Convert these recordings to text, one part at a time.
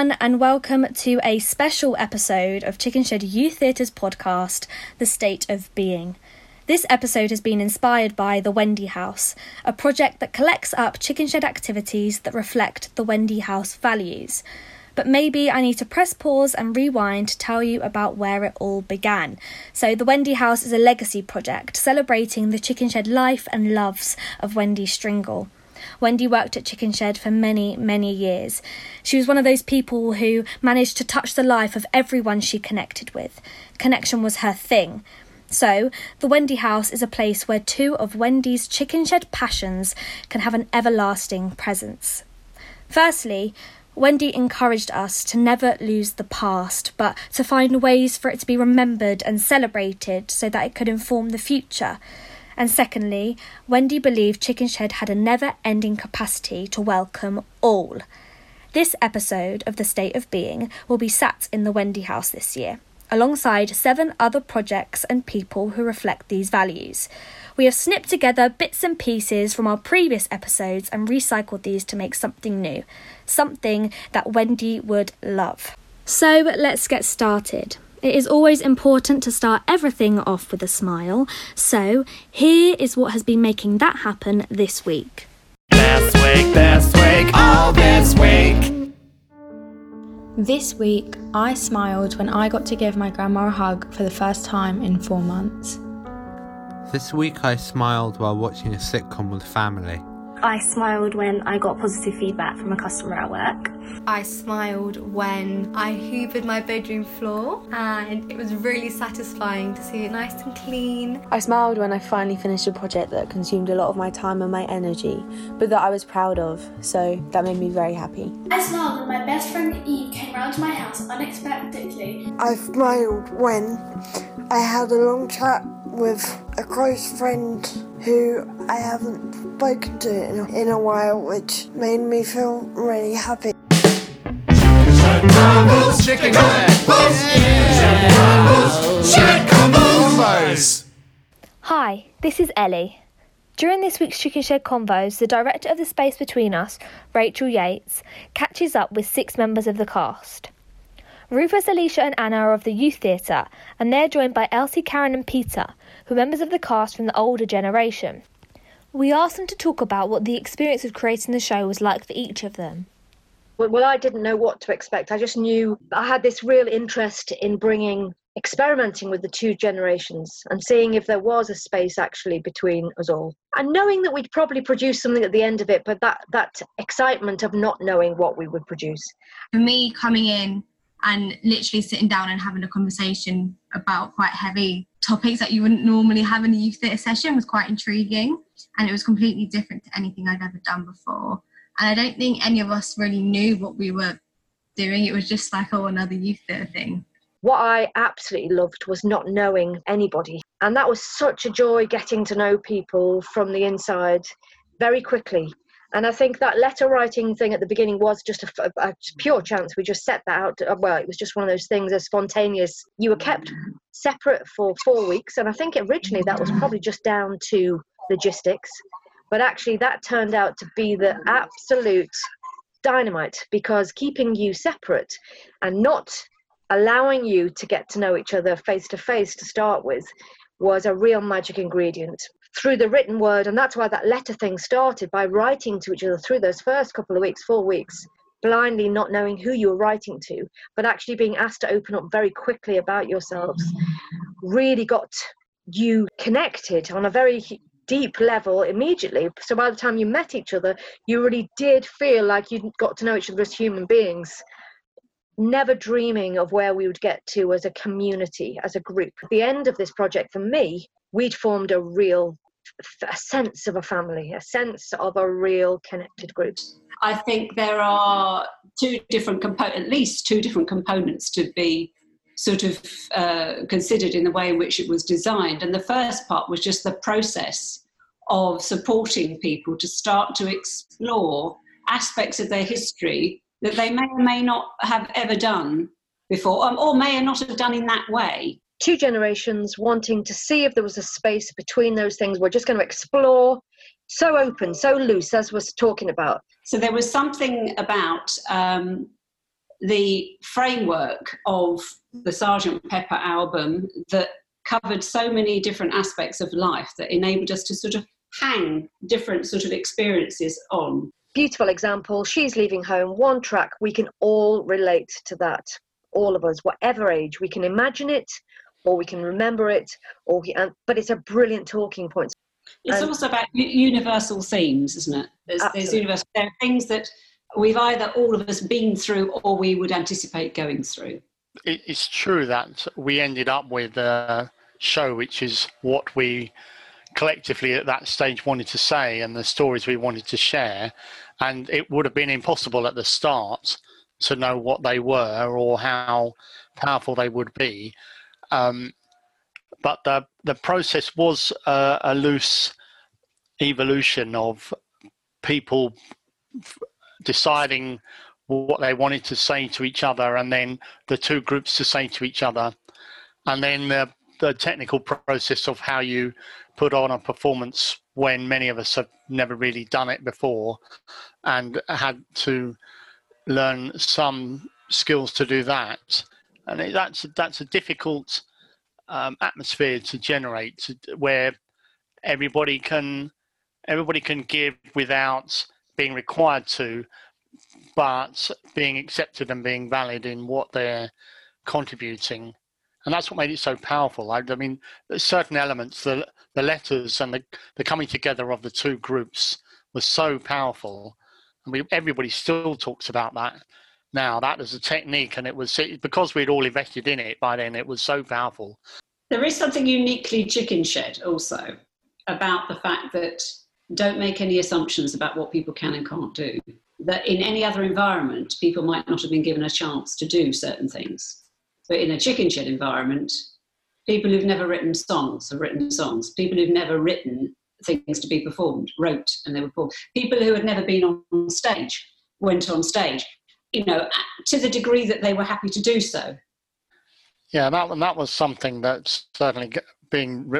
everyone, and welcome to a special episode of Chicken Shed Youth Theatre's podcast, The State of Being. This episode has been inspired by the Wendy House, a project that collects up chicken shed activities that reflect the Wendy House values. But maybe I need to press pause and rewind to tell you about where it all began. So, the Wendy House is a legacy project celebrating the chicken shed life and loves of Wendy Stringle. Wendy worked at Chicken Shed for many, many years. She was one of those people who managed to touch the life of everyone she connected with. Connection was her thing. So, the Wendy House is a place where two of Wendy's chicken shed passions can have an everlasting presence. Firstly, Wendy encouraged us to never lose the past, but to find ways for it to be remembered and celebrated so that it could inform the future. And secondly, Wendy believed Chicken Shed had a never ending capacity to welcome all. This episode of The State of Being will be sat in the Wendy House this year, alongside seven other projects and people who reflect these values. We have snipped together bits and pieces from our previous episodes and recycled these to make something new, something that Wendy would love. So let's get started. It is always important to start everything off with a smile, so here is what has been making that happen this week. This week, this week, all this week. This week, I smiled when I got to give my grandma a hug for the first time in four months. This week I smiled while watching a sitcom with family. I smiled when I got positive feedback from a customer at work. I smiled when I hoovered my bedroom floor and it was really satisfying to see it nice and clean. I smiled when I finally finished a project that consumed a lot of my time and my energy, but that I was proud of, so that made me very happy. I smiled when my best friend Eve came round to my house unexpectedly. I smiled when I had a long chat with a close friend who I haven't spoken to in a, in a while, which made me feel really happy. Chicken combos. Hi, this is Ellie. During this week's Chicken Shed Convos, the director of the space between us, Rachel Yates, catches up with six members of the cast. Rufus, Alicia, and Anna are of the Youth Theatre, and they're joined by Elsie, Karen, and Peter, who are members of the cast from the older generation. We asked them to talk about what the experience of creating the show was like for each of them. Well, well, I didn't know what to expect. I just knew I had this real interest in bringing, experimenting with the two generations and seeing if there was a space actually between us all. And knowing that we'd probably produce something at the end of it, but that, that excitement of not knowing what we would produce. For me, coming in and literally sitting down and having a conversation about quite heavy topics that you wouldn't normally have in a youth theatre session was quite intriguing and it was completely different to anything I'd ever done before. And I don't think any of us really knew what we were doing. It was just like, oh, another youth theatre thing. What I absolutely loved was not knowing anybody. And that was such a joy getting to know people from the inside very quickly. And I think that letter writing thing at the beginning was just a, a, pure chance. We just set that out. Well, it was just one of those things as spontaneous. You were kept separate for four weeks. And I think originally that was probably just down to logistics. But actually, that turned out to be the absolute dynamite because keeping you separate and not allowing you to get to know each other face to face to start with was a real magic ingredient through the written word. And that's why that letter thing started by writing to each other through those first couple of weeks, four weeks, blindly not knowing who you were writing to, but actually being asked to open up very quickly about yourselves, really got you connected on a very deep level immediately. So by the time you met each other, you really did feel like you got to know each other as human beings. Never dreaming of where we would get to as a community, as a group. The end of this project, for me, we'd formed a real a sense of a family, a sense of a real connected group. I think there are two different components, at least two different components to be sort of uh, considered in the way in which it was designed. And the first part was just the process of supporting people to start to explore aspects of their history that they may or may not have ever done before, um, or may or not have done in that way. Two generations wanting to see if there was a space between those things. We're just going to explore so open, so loose, as was talking about. So there was something about um, the framework of the Sergeant Pepper album that covered so many different aspects of life that enabled us to sort of hang different sort of experiences on. Beautiful example. She's leaving home, one track. We can all relate to that. All of us, whatever age, we can imagine it, or we can remember it, or we, but it's a brilliant talking point. It's also about universal themes, isn't it? There's, there's universal. There are things that we've either all of us been through or we would anticipate going through. It's true that we ended up with a show which is what we collectively at that stage wanted to say and the stories we wanted to share. And it would have been impossible at the start to know what they were or how powerful they would be. Um, but the the process was a, a loose evolution of people deciding what they wanted to say to each other, and then the two groups to say to each other, and then the, the technical process of how you put on a performance when many of us have never really done it before and had to learn some skills to do that. And that's that's a difficult um, atmosphere to generate to, where everybody can everybody can give without being required to, but being accepted and being valid in what they're contributing. And that's what made it so powerful. I, I mean, certain elements, the the letters and the, the coming together of the two groups was so powerful. And we, everybody still talks about that now. That was a technique, and it was because we'd all invested in it by then. It was so powerful. There is something uniquely chicken shed also about the fact that don't make any assumptions about what people can and can't do. That in any other environment, people might not have been given a chance to do certain things. But in a chicken shed environment, people who've never written songs have written songs. People who've never written things to be performed wrote and they were performed. People who had never been on stage went on stage, you know, to the degree that they were happy to do so. Yeah, that that was something that certainly being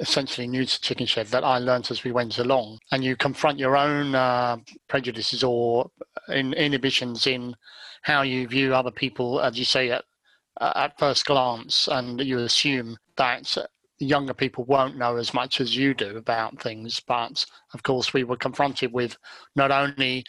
essentially new to Chicken Shed that I learned as we went along. And you confront your own uh, prejudices or in, inhibitions in how you view other people, as you say, at, at first glance, and you assume that younger people won't know as much as you do about things. But of course, we were confronted with not only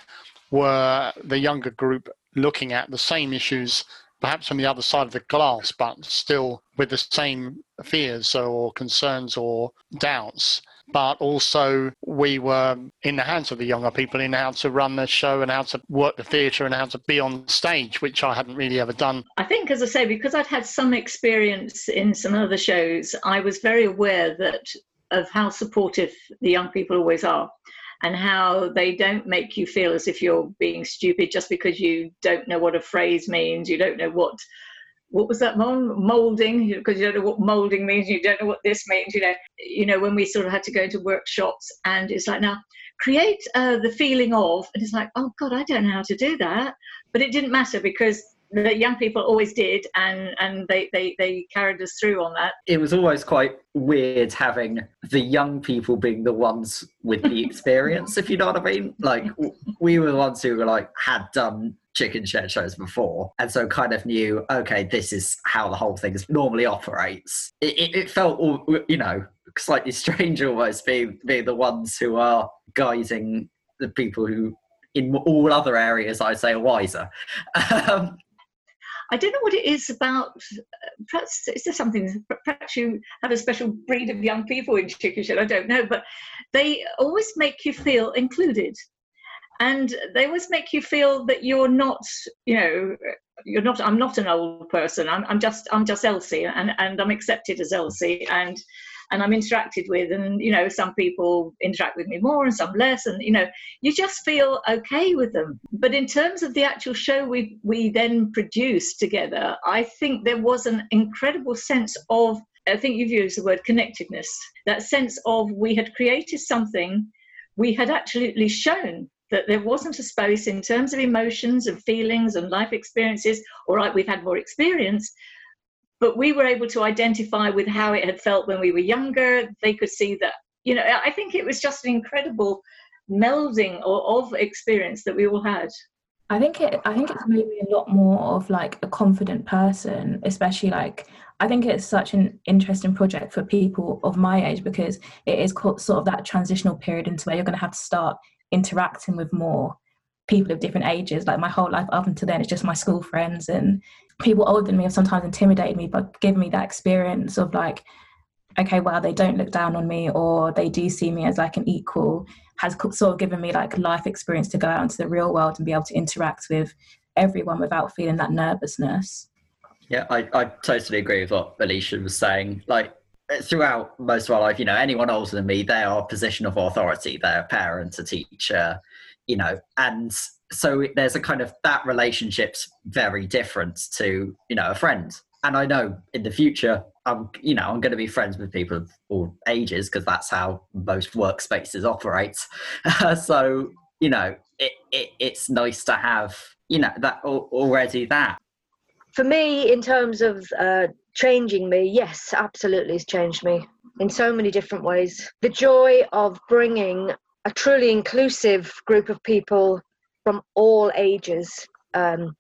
were the younger group looking at the same issues perhaps on the other side of the glass, but still with the same fears or concerns or doubts. But also, we were in the hands of the younger people in how to run the show and how to work the theatre and how to be on stage, which I hadn't really ever done. I think, as I say, because I'd had some experience in some other shows, I was very aware that of how supportive the young people always are and how they don't make you feel as if you're being stupid just because you don't know what a phrase means, you don't know what what was that molding? Because you don't know what molding means you don't know what this means you know. You know when we sort of had to go into workshops and it's like now create uh, the feeling of and it's like oh god i don't know how to do that. But it didn't matter because the young people always did and and they, they they carried us through on that. It was always quite weird having the young people being the ones with the experience if you know what i mean. Like we were the ones who were like had done chicken shed shows before and so kind of knew okay this is how the whole thing normally operates. It, it, it felt you know slightly strange almost being being the ones who are guiding the people who in all other areas I'd say are wiser. Um, I don't know what it is about. Perhaps is there something? Perhaps you have a special breed of young people in Chicken Shed. I don't know, but they always make you feel included, and they always make you feel that you're not, you know, you're not. I'm not an old person. I'm, I'm just, I'm just Elsie, and and I'm accepted as Elsie, and and I'm interacted with, and you know, some people interact with me more and some less, and you know, you just feel okay with them. But in terms of the actual show we we then produced together, I think there was an incredible sense of I think you've used the word connectedness. That sense of we had created something, we had absolutely shown that there wasn't a space in terms of emotions and feelings and life experiences. All right, we've had more experience, but we were able to identify with how it had felt when we were younger they could see that you know i think it was just an incredible melding of, of experience that we all had I think it. I think it's made me a lot more of like a confident person, especially like. I think it's such an interesting project for people of my age because it is sort of that transitional period into where you're going to have to start interacting with more people of different ages. Like my whole life up until then, it's just my school friends and people older than me have sometimes intimidated me, but given me that experience of like, okay, well, they don't look down on me or they do see me as like an equal has sort of given me like life experience to go out into the real world and be able to interact with everyone without feeling that nervousness. Yeah, I, I totally agree with what Alicia was saying. Like throughout most of our life, you know, anyone older than me, they are a position of authority. They're a parent, a teacher, you know, and so there's a kind of that relationship's very different to, you know, a friend. And I know in the future, I'm, you know, I'm going to be friends with people of all ages because that's how most workspaces operate. so, you know, it, it, it's nice to have, you know, that already that for me, in terms of uh, changing me, yes, absolutely, it's changed me in so many different ways. The joy of bringing a truly inclusive group of people from all ages. Um,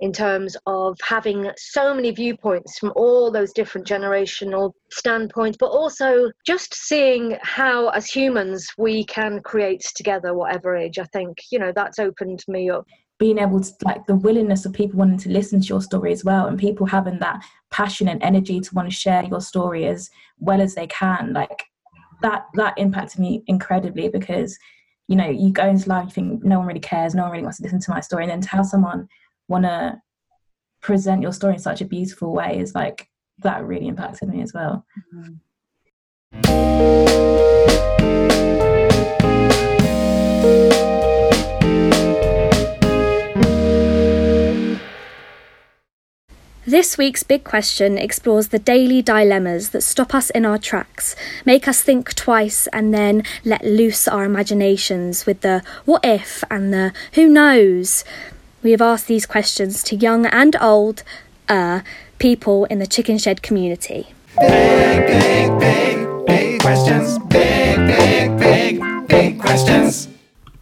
in terms of having so many viewpoints from all those different generational standpoints, but also just seeing how, as humans, we can create together, whatever age. I think, you know, that's opened me up being able to like the willingness of people wanting to listen to your story as well and people having that passion and energy to want to share your story as well as they can like that that impacted me incredibly because you know you go into life you think no one really cares no one really wants to listen to my story and then to have someone want to present your story in such a beautiful way is like that really impacted me as well mm-hmm. This week's Big Question explores the daily dilemmas that stop us in our tracks, make us think twice, and then let loose our imaginations with the what if and the who knows. We have asked these questions to young and old uh, people in the chicken shed community. Big, big, big, big questions. Big, big, big, big questions.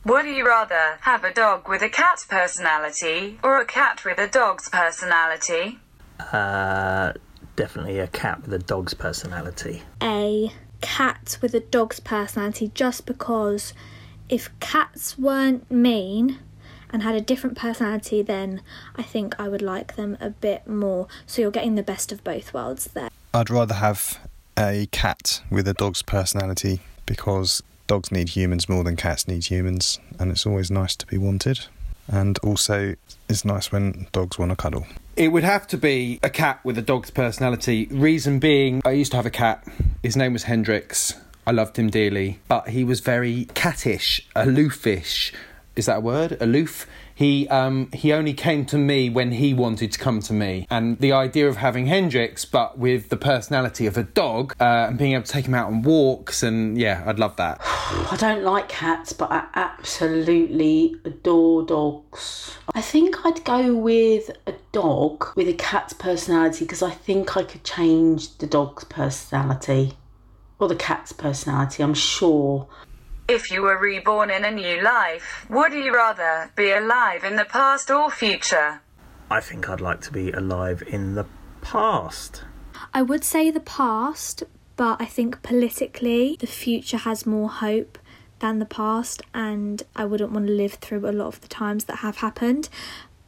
Would you rather have a dog with a cat personality or a cat with a dog's personality? Uh, definitely a cat with a dog's personality. A cat with a dog's personality just because if cats weren't mean and had a different personality, then I think I would like them a bit more. So you're getting the best of both worlds there. I'd rather have a cat with a dog's personality because dogs need humans more than cats need humans, and it's always nice to be wanted. And also, it's nice when dogs want to cuddle. It would have to be a cat with a dog's personality. Reason being, I used to have a cat. His name was Hendrix. I loved him dearly, but he was very cattish, aloofish. Is that a word? Aloof he um, he only came to me when he wanted to come to me. And the idea of having Hendrix, but with the personality of a dog, uh, and being able to take him out on walks, and yeah, I'd love that. I don't like cats, but I absolutely adore dogs. I think I'd go with a dog with a cat's personality because I think I could change the dog's personality or the cat's personality, I'm sure. If you were reborn in a new life, would you rather be alive in the past or future? I think I'd like to be alive in the past. I would say the past, but I think politically the future has more hope than the past, and I wouldn't want to live through a lot of the times that have happened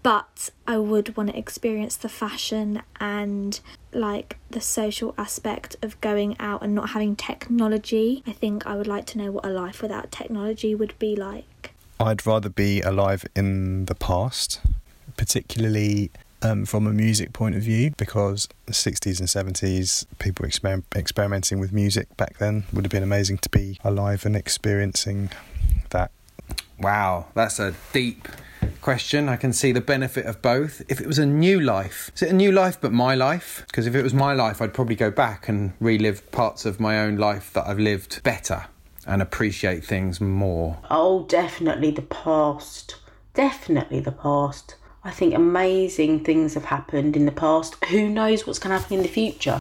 but I would want to experience the fashion and like the social aspect of going out and not having technology. I think I would like to know what a life without technology would be like. I'd rather be alive in the past, particularly um, from a music point of view, because the 60s and 70s, people exper- experimenting with music back then would have been amazing to be alive and experiencing that. Wow, that's a deep question. I can see the benefit of both. If it was a new life, is it a new life but my life? Because if it was my life, I'd probably go back and relive parts of my own life that I've lived better and appreciate things more. Oh, definitely the past. Definitely the past. I think amazing things have happened in the past. Who knows what's going to happen in the future?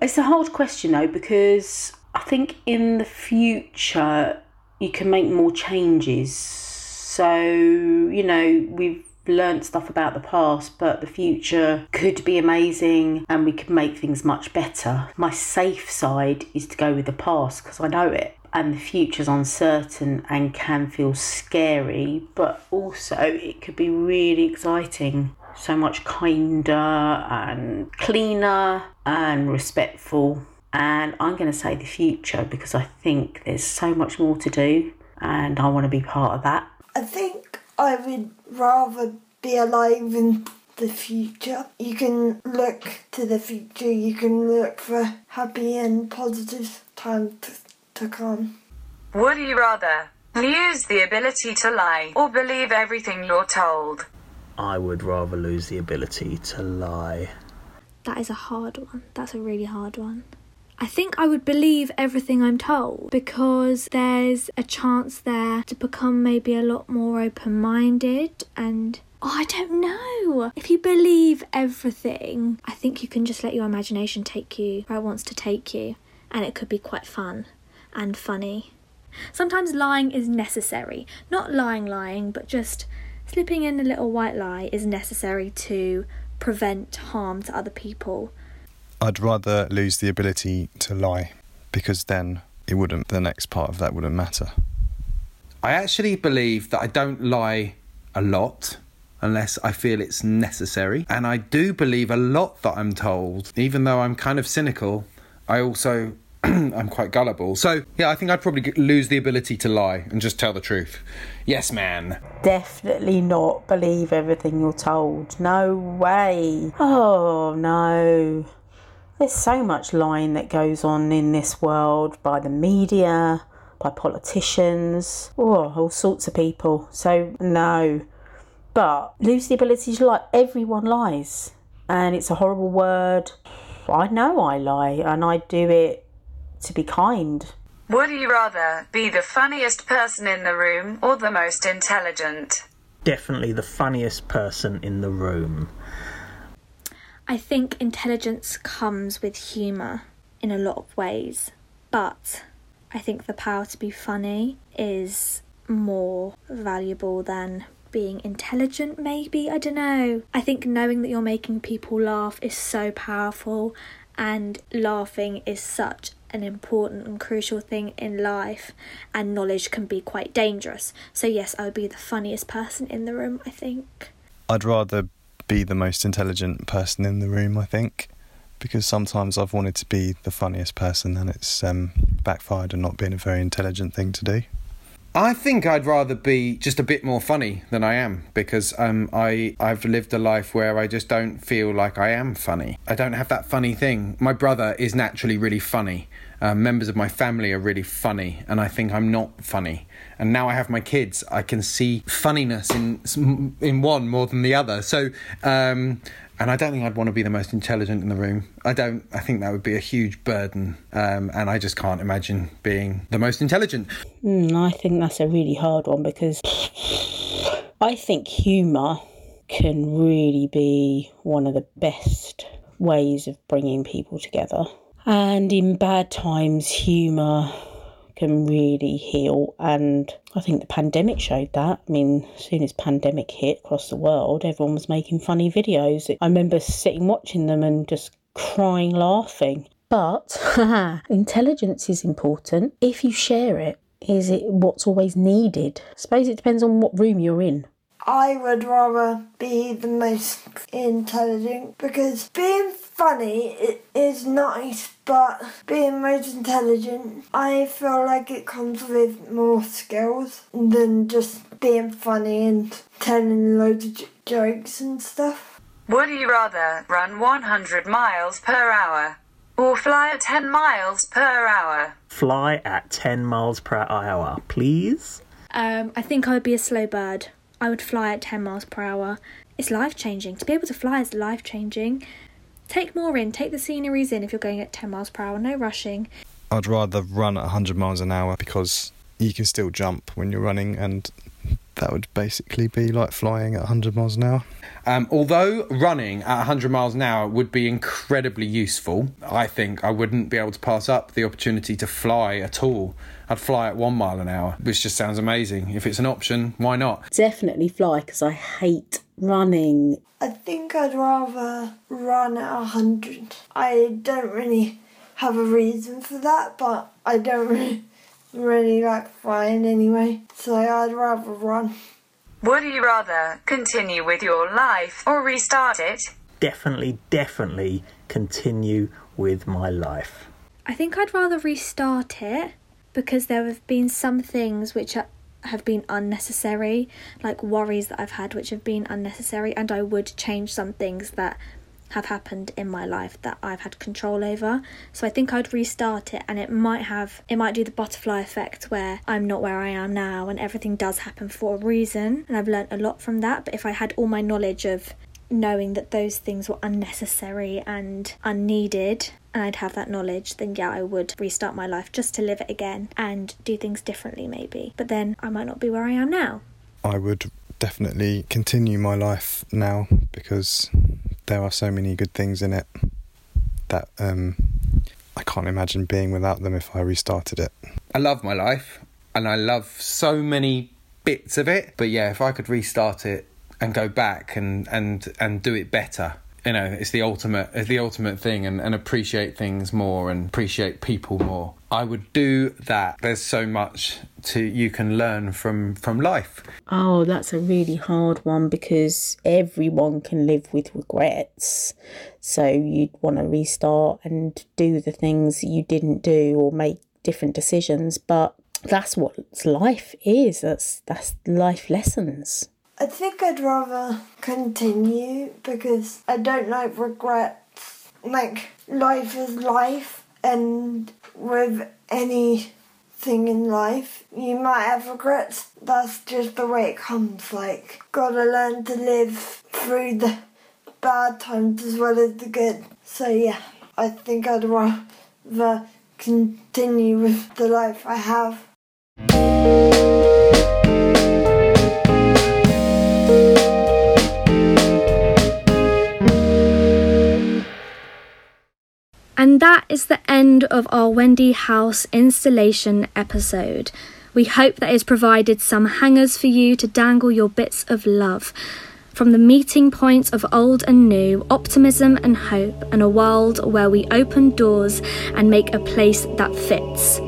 It's a hard question though, because I think in the future you can make more changes So, you know, we've learned stuff about the past, but the future could be amazing and we could make things much better. My safe side is to go with the past because I know it. And the future's uncertain and can feel scary, but also it could be really exciting. So much kinder and cleaner and respectful. And I'm going to say the future because I think there's so much more to do and I want to be part of that. I think I would rather be alive in the future. You can look to the future, you can look for happy and positive times to, to come. Would you rather lose the ability to lie or believe everything you're told? I would rather lose the ability to lie. That is a hard one. That's a really hard one. I think I would believe everything I'm told because there's a chance there to become maybe a lot more open minded and. Oh, I don't know. If you believe everything, I think you can just let your imagination take you where it wants to take you, and it could be quite fun and funny. Sometimes lying is necessary. Not lying, lying, but just slipping in a little white lie is necessary to prevent harm to other people. I'd rather lose the ability to lie because then it wouldn't the next part of that wouldn't matter. I actually believe that I don't lie a lot unless I feel it's necessary. And I do believe a lot that I'm told, even though I'm kind of cynical. I also I'm quite gullible. So, yeah, I think I'd probably lose the ability to lie and just tell the truth. Yes, man. Definitely not believe everything you're told. No way. Oh, no. There's so much lying that goes on in this world by the media, by politicians, oh, all sorts of people. So, no. But lose the ability to lie. Everyone lies. And it's a horrible word. I know I lie and I do it to be kind. Would you rather be the funniest person in the room or the most intelligent? Definitely the funniest person in the room. I think intelligence comes with humour in a lot of ways, but I think the power to be funny is more valuable than being intelligent, maybe. I don't know. I think knowing that you're making people laugh is so powerful, and laughing is such an important and crucial thing in life, and knowledge can be quite dangerous. So, yes, I would be the funniest person in the room, I think. I'd rather be the most intelligent person in the room, I think, because sometimes I've wanted to be the funniest person and it's um, backfired and not been a very intelligent thing to do. I think I'd rather be just a bit more funny than I am because um, I I've lived a life where I just don't feel like I am funny. I don't have that funny thing. My brother is naturally really funny. Uh, members of my family are really funny, and I think I'm not funny. And now I have my kids, I can see funniness in in one more than the other. So. Um, and I don't think I'd want to be the most intelligent in the room. I don't. I think that would be a huge burden, um, and I just can't imagine being the most intelligent. Mm, I think that's a really hard one because I think humour can really be one of the best ways of bringing people together. And in bad times, humour can really heal. And I think the pandemic showed that. I mean, as soon as pandemic hit across the world, everyone was making funny videos. I remember sitting watching them and just crying laughing. But intelligence is important. If you share it, is it what's always needed? I suppose it depends on what room you're in. I would rather be the most intelligent because being funny is nice, but being most intelligent, I feel like it comes with more skills than just being funny and telling loads of j- jokes and stuff. Would you rather run 100 miles per hour or fly at 10 miles per hour? Fly at 10 miles per hour, please. Um, I think I would be a slow bird. I would fly at 10 miles per hour. It's life changing. To be able to fly is life changing. Take more in, take the sceneries in if you're going at 10 miles per hour, no rushing. I'd rather run at 100 miles an hour because you can still jump when you're running and that would basically be like flying at 100 miles an hour. Um, although running at 100 miles an hour would be incredibly useful, I think I wouldn't be able to pass up the opportunity to fly at all. I'd fly at one mile an hour, which just sounds amazing. If it's an option, why not? Definitely fly because I hate running. I think I'd rather run at 100. I don't really have a reason for that, but I don't really, really like flying anyway, so I'd rather run. Would you rather continue with your life or restart it? Definitely, definitely continue with my life. I think I'd rather restart it because there have been some things which are, have been unnecessary, like worries that I've had which have been unnecessary, and I would change some things that have happened in my life that I've had control over. So I think I'd restart it and it might have it might do the butterfly effect where I'm not where I am now and everything does happen for a reason and I've learnt a lot from that. But if I had all my knowledge of knowing that those things were unnecessary and unneeded and I'd have that knowledge, then yeah, I would restart my life just to live it again and do things differently, maybe. But then I might not be where I am now. I would definitely continue my life now because there are so many good things in it that um, I can't imagine being without them if I restarted it. I love my life and I love so many bits of it. But yeah, if I could restart it and go back and, and, and do it better, you know, it's the ultimate it's the ultimate thing and, and appreciate things more and appreciate people more. I would do that. There's so much to you can learn from from life. Oh, that's a really hard one because everyone can live with regrets. So you'd want to restart and do the things you didn't do or make different decisions, but that's what life is. That's that's life lessons. I think I'd rather continue because I don't like regrets. Like, life is life, and with anything in life, you might have regrets. That's just the way it comes. Like, gotta learn to live through the bad times as well as the good. So, yeah, I think I'd rather continue with the life I have. And that is the end of our Wendy House installation episode. We hope that has provided some hangers for you to dangle your bits of love. From the meeting points of old and new, optimism and hope, and a world where we open doors and make a place that fits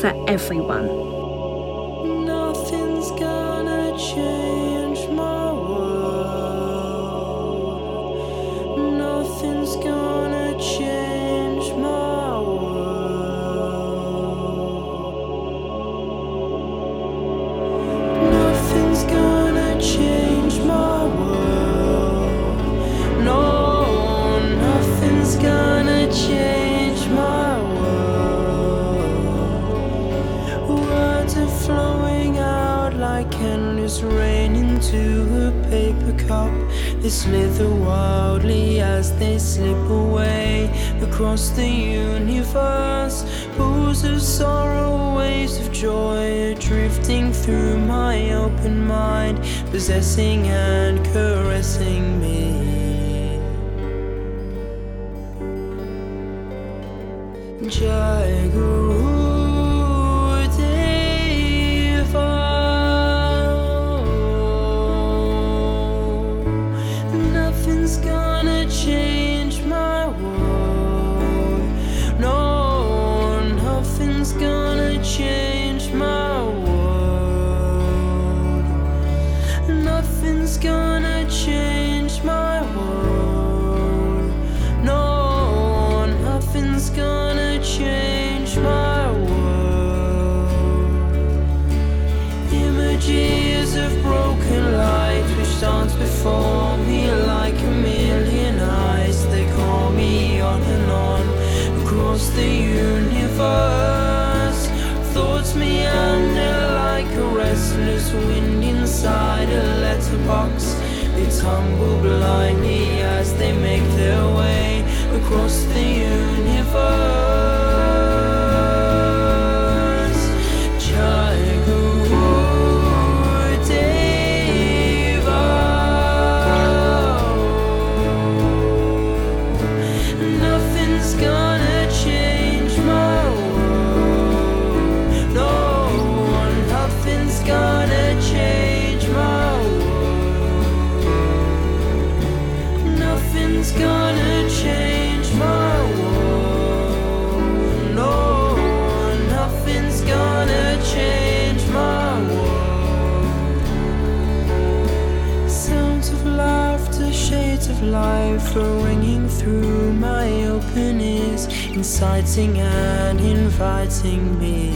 for everyone. Across the universe. Pools of sorrow, waves of joy are drifting through my open mind, possessing and caressing me. Jai wind inside a letterbox. They tumble blindly as they make their way across the universe. Cipher ringing through my open ears, inciting and inviting me.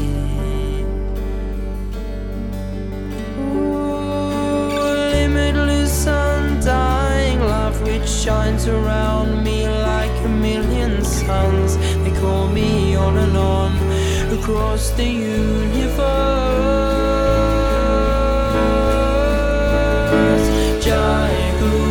Ooh, limitless, undying love which shines around me like a million suns. They call me on and on across the universe. Jai Guru.